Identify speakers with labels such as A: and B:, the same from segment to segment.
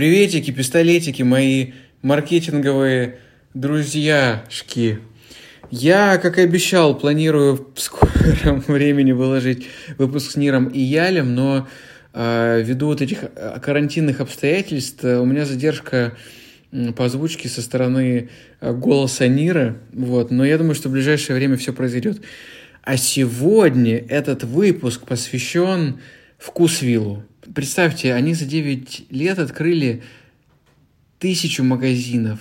A: Приветики, пистолетики, мои маркетинговые друзьяшки. Я, как и обещал, планирую в скором времени выложить выпуск с Ниром и Ялем, но э, ввиду вот этих а, карантинных обстоятельств у меня задержка по озвучке со стороны голоса Нира, вот, но я думаю, что в ближайшее время все произойдет. А сегодня этот выпуск посвящен Вкусвиллу. Представьте, они за 9 лет открыли тысячу магазинов.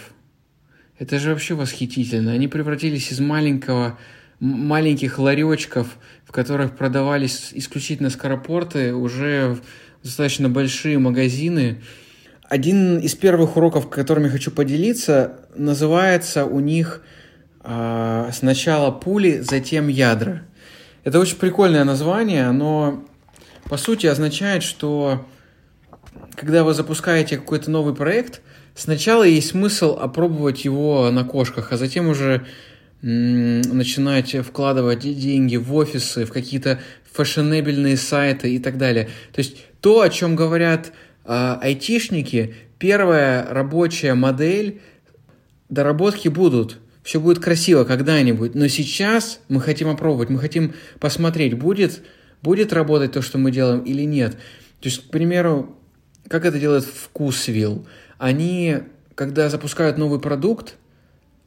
A: Это же вообще восхитительно. Они превратились из маленького, маленьких ларечков, в которых продавались исключительно скоропорты, уже в достаточно большие магазины. Один из первых уроков, которыми хочу поделиться, называется у них э, сначала пули, затем ядра. Это очень прикольное название, оно по сути означает, что когда вы запускаете какой-то новый проект, сначала есть смысл опробовать его на кошках, а затем уже начинать вкладывать деньги в офисы, в какие-то фashionableные сайты и так далее. То есть то, о чем говорят э, айтишники, первая рабочая модель, доработки будут, все будет красиво когда-нибудь, но сейчас мы хотим опробовать, мы хотим посмотреть, будет будет работать то, что мы делаем или нет. То есть, к примеру, как это делает Вкусвилл? Они, когда запускают новый продукт,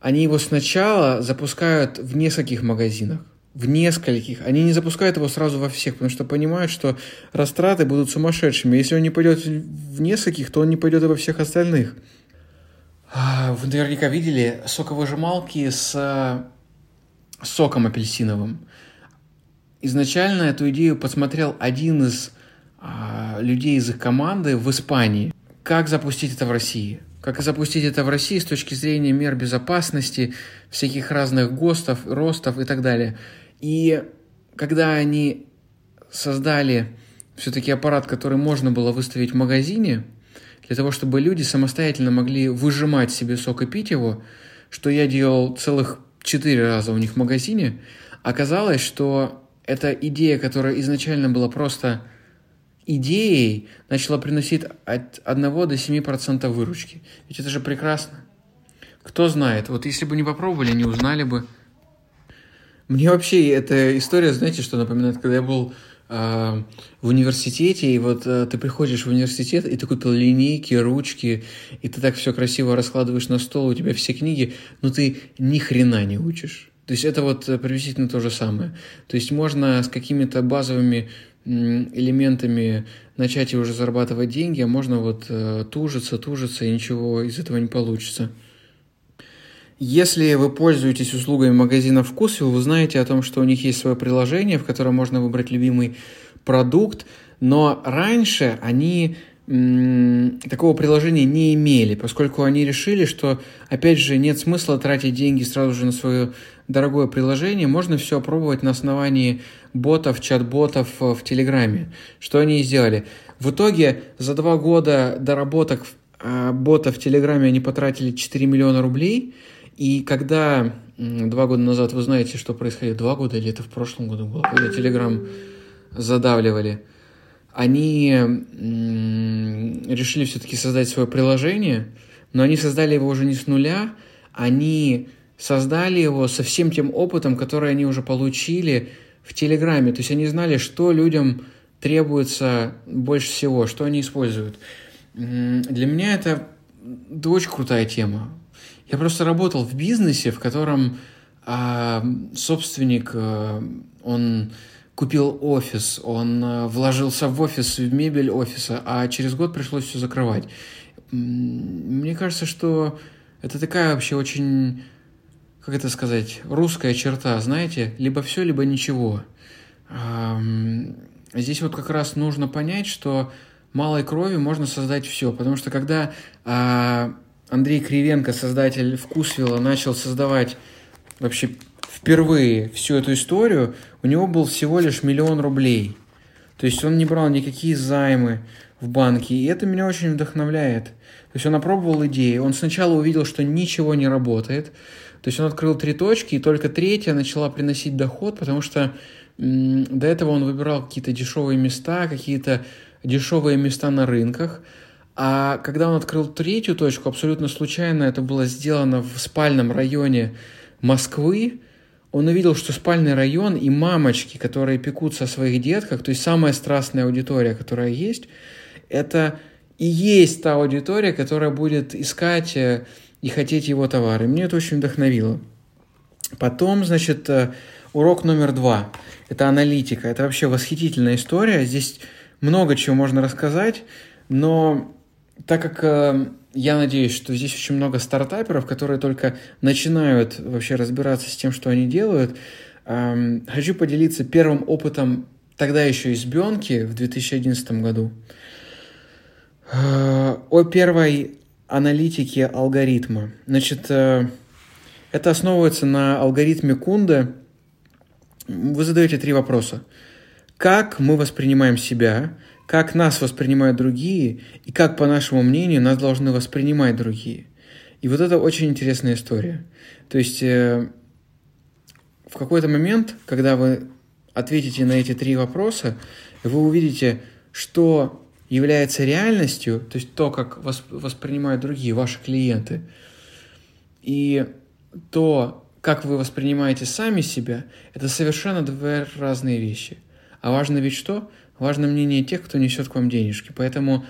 A: они его сначала запускают в нескольких магазинах, в нескольких. Они не запускают его сразу во всех, потому что понимают, что растраты будут сумасшедшими. Если он не пойдет в нескольких, то он не пойдет и во всех остальных. А, вы наверняка видели соковыжималки с соком апельсиновым. Изначально эту идею посмотрел один из а, людей из их команды в Испании. Как запустить это в России? Как запустить это в России с точки зрения мер безопасности, всяких разных ГОСТов, РОСТов и так далее. И когда они создали все-таки аппарат, который можно было выставить в магазине, для того, чтобы люди самостоятельно могли выжимать себе сок и пить его, что я делал целых четыре раза у них в магазине, оказалось, что эта идея, которая изначально была просто идеей, начала приносить от 1 до 7% выручки. Ведь это же прекрасно. Кто знает, вот если бы не попробовали, не узнали бы. Мне вообще эта история, знаете, что напоминает, когда я был э, в университете, и вот э, ты приходишь в университет, и ты купил линейки, ручки, и ты так все красиво раскладываешь на стол, у тебя все книги, но ты ни хрена не учишь. То есть это вот э, приблизительно то же самое. То есть можно с какими-то базовыми элементами начать и уже зарабатывать деньги, а можно вот э, тужиться, тужиться, и ничего из этого не получится. Если вы пользуетесь услугами магазина Вкусвилл, вы знаете о том, что у них есть свое приложение, в котором можно выбрать любимый продукт, но раньше они такого приложения не имели, поскольку они решили, что, опять же, нет смысла тратить деньги сразу же на свое дорогое приложение, можно все опробовать на основании ботов, чат-ботов в Телеграме. Что они и сделали. В итоге за два года доработок а, бота в Телеграме они потратили 4 миллиона рублей, и когда два года назад, вы знаете, что происходило, два года или это в прошлом году было, когда Телеграм задавливали – они решили все-таки создать свое приложение, но они создали его уже не с нуля, они создали его со всем тем опытом, который они уже получили в Телеграме. То есть они знали, что людям требуется больше всего, что они используют. Для меня это очень крутая тема. Я просто работал в бизнесе, в котором а, собственник, а, он купил офис, он э, вложился в офис, в мебель офиса, а через год пришлось все закрывать. Мне кажется, что это такая вообще очень, как это сказать, русская черта, знаете, либо все, либо ничего. Здесь вот как раз нужно понять, что малой крови можно создать все, потому что когда а, Андрей Кривенко, создатель Вкусвилла, начал создавать вообще впервые всю эту историю, у него был всего лишь миллион рублей. То есть он не брал никакие займы в банке, и это меня очень вдохновляет. То есть он опробовал идеи, он сначала увидел, что ничего не работает, то есть он открыл три точки, и только третья начала приносить доход, потому что до этого он выбирал какие-то дешевые места, какие-то дешевые места на рынках, А когда он открыл третью точку, абсолютно случайно это было сделано в спальном районе Москвы, он увидел, что спальный район и мамочки, которые пекутся о своих детках, то есть самая страстная аудитория, которая есть, это и есть та аудитория, которая будет искать э, и хотеть его товары. Мне это очень вдохновило. Потом, значит, э, урок номер два. Это аналитика. Это вообще восхитительная история. Здесь много чего можно рассказать, но так как э, я надеюсь, что здесь очень много стартаперов, которые только начинают вообще разбираться с тем, что они делают, э, хочу поделиться первым опытом тогда еще избенки в 2011 году э, о первой аналитике алгоритма. Значит, э, это основывается на алгоритме Кунда. Вы задаете три вопроса. Как мы воспринимаем себя, как нас воспринимают другие и как, по нашему мнению, нас должны воспринимать другие. И вот это очень интересная история. То есть э, в какой-то момент, когда вы ответите на эти три вопроса, вы увидите, что является реальностью, то есть то, как вас воспринимают другие, ваши клиенты, и то, как вы воспринимаете сами себя, это совершенно две разные вещи. А важно ведь что? Важно мнение тех, кто несет к вам денежки. Поэтому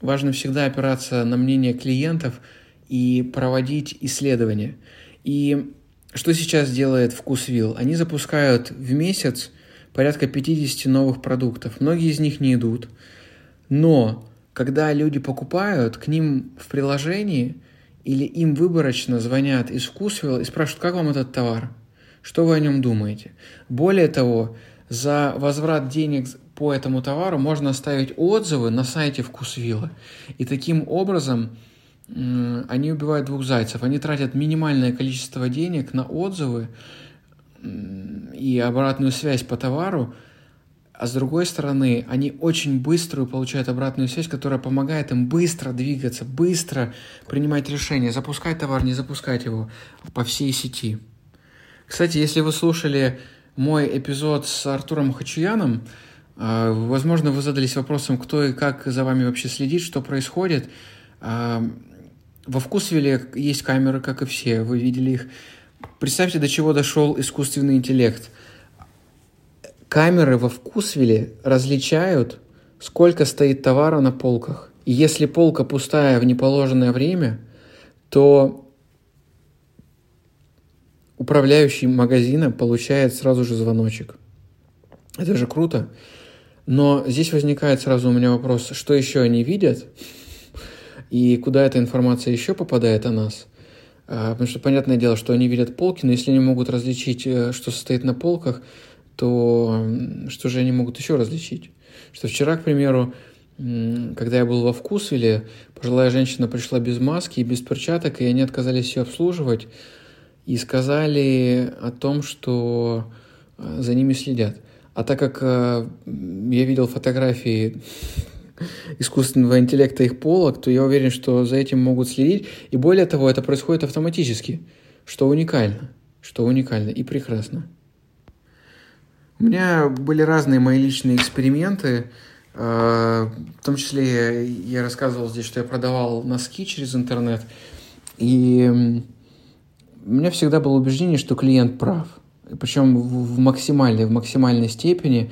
A: важно всегда опираться на мнение клиентов и проводить исследования. И что сейчас делает Вкусвилл? Они запускают в месяц порядка 50 новых продуктов. Многие из них не идут. Но когда люди покупают, к ним в приложении или им выборочно звонят из Вкусвилла и спрашивают, как вам этот товар? Что вы о нем думаете? Более того, за возврат денег по этому товару можно оставить отзывы на сайте Вкусвилла. И таким образом они убивают двух зайцев. Они тратят минимальное количество денег на отзывы и обратную связь по товару, а с другой стороны, они очень быструю получают обратную связь, которая помогает им быстро двигаться, быстро принимать решения, запускать товар, не запускать его по всей сети. Кстати, если вы слушали мой эпизод с Артуром Хачуяном. А, возможно, вы задались вопросом, кто и как за вами вообще следит, что происходит. А, во Вкусвилле есть камеры, как и все, вы видели их. Представьте, до чего дошел искусственный интеллект. Камеры во Вкусвилле различают, сколько стоит товара на полках. И если полка пустая в неположенное время, то управляющий магазина получает сразу же звоночек. Это же круто. Но здесь возникает сразу у меня вопрос, что еще они видят и куда эта информация еще попадает о нас. А, потому что понятное дело, что они видят полки, но если они могут различить, э, что состоит на полках, то что же они могут еще различить? Что вчера, к примеру, когда я был во Вкусвилле, пожилая женщина пришла без маски и без перчаток, и они отказались ее обслуживать и сказали о том, что э, за ними следят. А так как э, я видел фотографии искусственного интеллекта их полок, то я уверен, что за этим могут следить. И более того, это происходит автоматически, что уникально, что уникально и прекрасно. У меня были разные мои личные эксперименты, э, в том числе я рассказывал здесь, что я продавал носки через интернет, и у меня всегда было убеждение, что клиент прав. Причем в максимальной, в максимальной степени.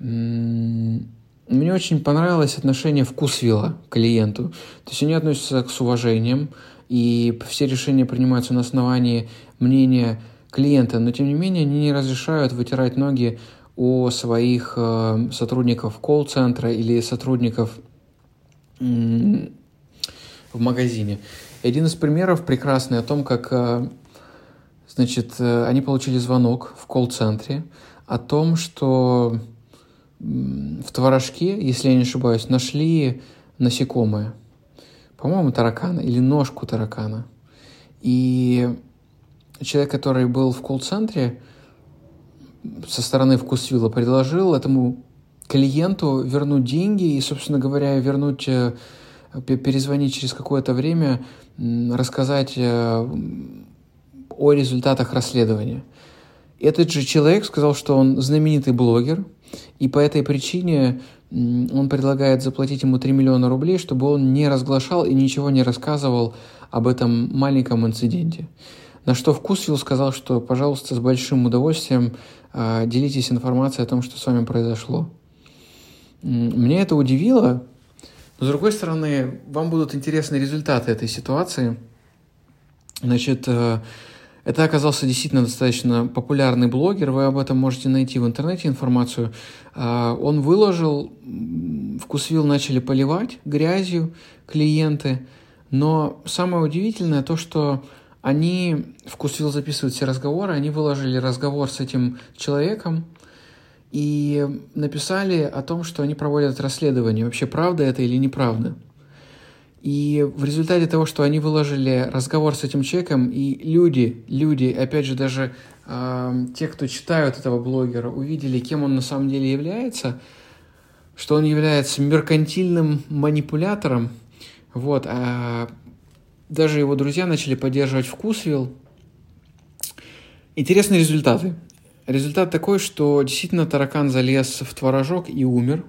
A: Мне очень понравилось отношение вкусвилла к клиенту. То есть они относятся с уважением, и все решения принимаются на основании мнения клиента, но тем не менее они не разрешают вытирать ноги о своих э, сотрудников колл-центра или сотрудников в магазине. Один из примеров прекрасный о том, как э, значит, э, они получили звонок в колл-центре о том, что в творожке, если я не ошибаюсь, нашли насекомое. По-моему, таракана или ножку таракана. И человек, который был в колл-центре со стороны вкусвилла, предложил этому клиенту вернуть деньги и, собственно говоря, вернуть, э, перезвонить через какое-то время рассказать э, о результатах расследования. Этот же человек сказал, что он знаменитый блогер, и по этой причине он предлагает заплатить ему 3 миллиона рублей, чтобы он не разглашал и ничего не рассказывал об этом маленьком инциденте. На что Вкусвилл сказал, что, пожалуйста, с большим удовольствием э, делитесь информацией о том, что с вами произошло. Мне это удивило, но с другой стороны, вам будут интересны результаты этой ситуации. Значит, э, это оказался действительно достаточно популярный блогер, вы об этом можете найти в интернете информацию. А, он выложил, вкусвилл начали поливать грязью клиенты, но самое удивительное то, что они, вкусвилл записывают все разговоры, они выложили разговор с этим человеком и написали о том, что они проводят расследование, вообще правда это или неправда. И в результате того, что они выложили разговор с этим человеком, и люди, люди, опять же, даже э, те, кто читают этого блогера, увидели, кем он на самом деле является, что он является меркантильным манипулятором, вот, а даже его друзья начали поддерживать вкусвилл. Интересные результаты. Результат такой, что действительно таракан залез в творожок и умер.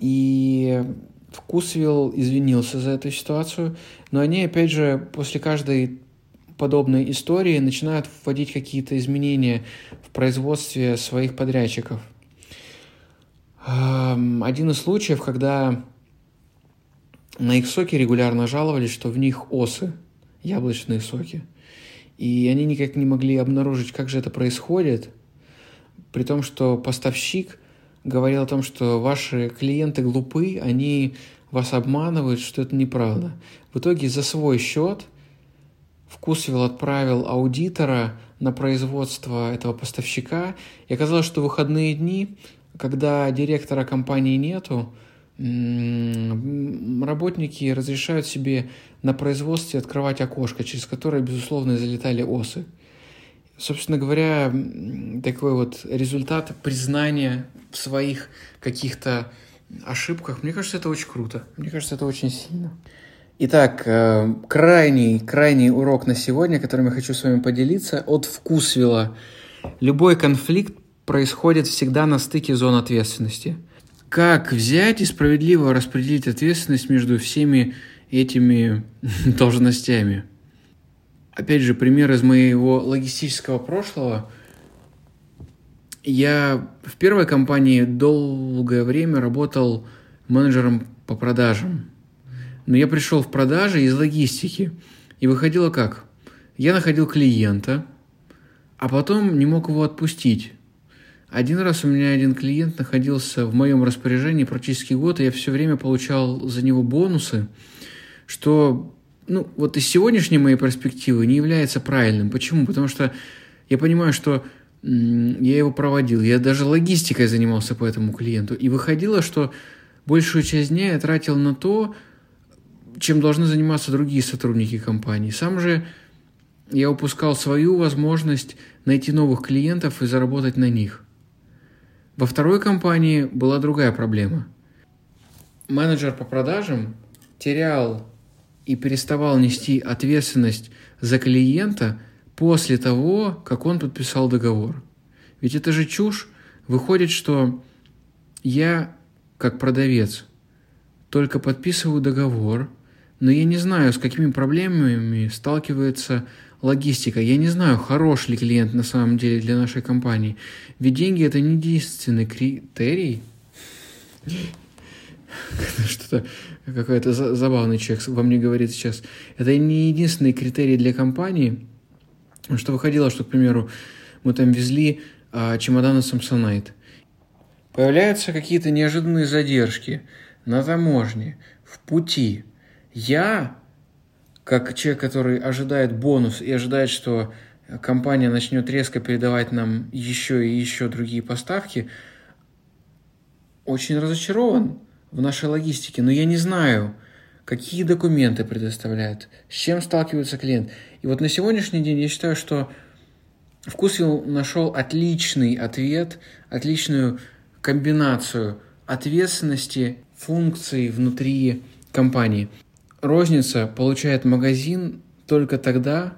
A: И Вкусвилл извинился за эту ситуацию, но они, опять же, после каждой подобной истории начинают вводить какие-то изменения в производстве своих подрядчиков. Один из случаев, когда на их соки регулярно жаловались, что в них осы, яблочные соки. И они никак не могли обнаружить, как же это происходит, при том, что поставщик говорил о том, что ваши клиенты глупы, они вас обманывают, что это неправда. В итоге за свой счет Вкусвилл отправил аудитора на производство этого поставщика, и оказалось, что выходные дни, когда директора компании нету, работники разрешают себе на производстве открывать окошко, через которое, безусловно, залетали осы. Собственно говоря, такой вот результат признания в своих каких-то ошибках, мне кажется, это очень круто. Мне кажется, это очень сильно. Итак, э, крайний, крайний урок на сегодня, которым я хочу с вами поделиться, от Вкусвилла. Любой конфликт происходит всегда на стыке зон ответственности. Как взять и справедливо распределить ответственность между всеми этими должностями? Опять же, пример из моего логистического прошлого – я в первой компании долгое время работал менеджером по продажам. Но я пришел в продажи из логистики. И выходило как? Я находил клиента, а потом не мог его отпустить. Один раз у меня один клиент находился в моем распоряжении практически год, и я все время получал за него бонусы, что ну, вот из сегодняшней моей перспективы не является правильным. Почему? Потому что я понимаю, что я его проводил, я даже логистикой занимался по этому клиенту. И выходило, что большую часть дня я тратил на то, чем должны заниматься другие сотрудники компании. Сам же я упускал свою возможность найти новых клиентов и заработать на них. Во второй компании была другая проблема. Менеджер по продажам терял и переставал нести ответственность за клиента – после того, как он подписал договор. Ведь это же чушь. Выходит, что я, как продавец, только подписываю договор, но я не знаю, с какими проблемами сталкивается логистика. Я не знаю, хорош ли клиент на самом деле для нашей компании. Ведь деньги это не единственный критерий. Что-то какой-то забавный человек во мне говорит сейчас. Это не единственный критерий для компании, что выходило, что, к примеру, мы там везли а, чемоданы Samsonite. Появляются какие-то неожиданные задержки на таможне, в пути. Я, как человек, который ожидает бонус и ожидает, что компания начнет резко передавать нам еще и еще другие поставки, очень разочарован в нашей логистике. Но я не знаю, какие документы предоставляют, с чем сталкивается клиент. И вот на сегодняшний день я считаю, что Вкусвилл нашел отличный ответ, отличную комбинацию ответственности, функций внутри компании. Розница получает магазин только тогда,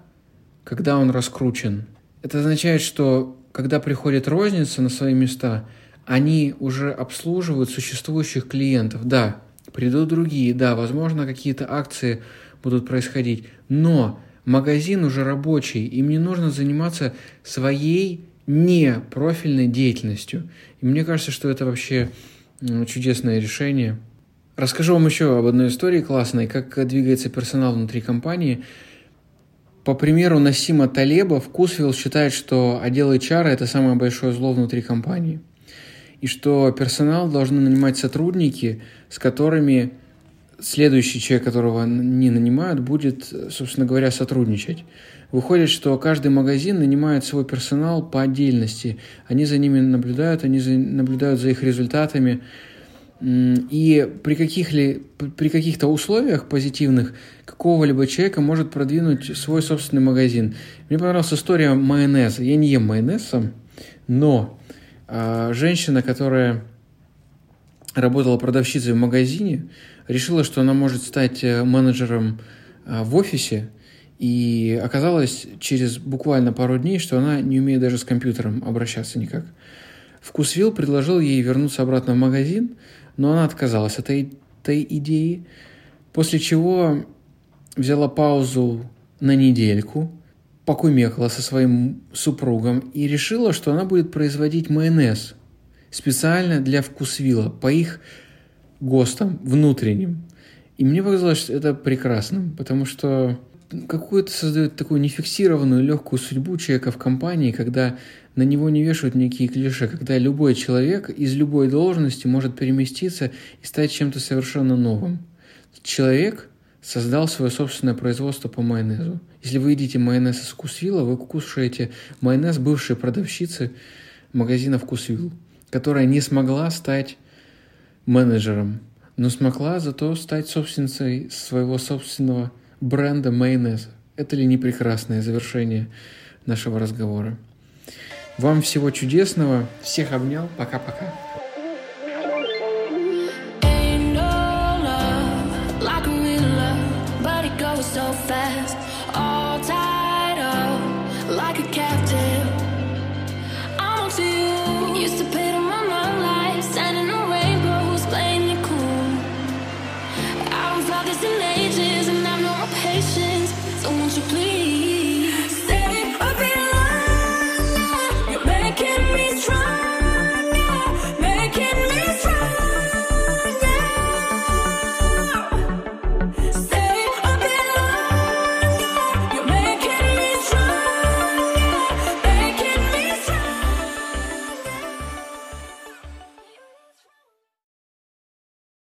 A: когда он раскручен. Это означает, что когда приходит розница на свои места, они уже обслуживают существующих клиентов. Да, придут другие, да, возможно, какие-то акции будут происходить, но магазин уже рабочий, им не нужно заниматься своей не профильной деятельностью. И мне кажется, что это вообще чудесное решение. Расскажу вам еще об одной истории классной, как двигается персонал внутри компании. По примеру Насима Талеба, Вкусвилл считает, что отдел HR – это самое большое зло внутри компании. И что персонал должны нанимать сотрудники, с которыми следующий человек, которого не нанимают, будет, собственно говоря, сотрудничать. Выходит, что каждый магазин нанимает свой персонал по отдельности. Они за ними наблюдают, они за, наблюдают за их результатами. И при, каких ли, при каких-то условиях позитивных какого-либо человека может продвинуть свой собственный магазин. Мне понравилась история майонеза. Я не ем майонез но э, женщина, которая работала продавщицей в магазине, решила, что она может стать э, менеджером э, в офисе, и оказалось через буквально пару дней, что она не умеет даже с компьютером обращаться никак. Вкусвилл предложил ей вернуться обратно в магазин, но она отказалась от этой, этой идеи, после чего взяла паузу на недельку, покумекала со своим супругом и решила, что она будет производить майонез специально для Вкусвилла по их ГОСТом внутренним. И мне показалось, что это прекрасным, потому что какую-то создает такую нефиксированную легкую судьбу человека в компании, когда на него не вешают никакие клише, когда любой человек из любой должности может переместиться и стать чем-то совершенно новым. Человек создал свое собственное производство по майонезу. Если вы едите майонез из Вкусвилла, вы кушаете майонез бывшей продавщицы магазина Вкусвилл, которая не смогла стать менеджером, но смогла зато стать собственницей своего собственного бренда майонеза. Это ли не прекрасное завершение нашего разговора? Вам всего чудесного. Всех обнял. Пока-пока.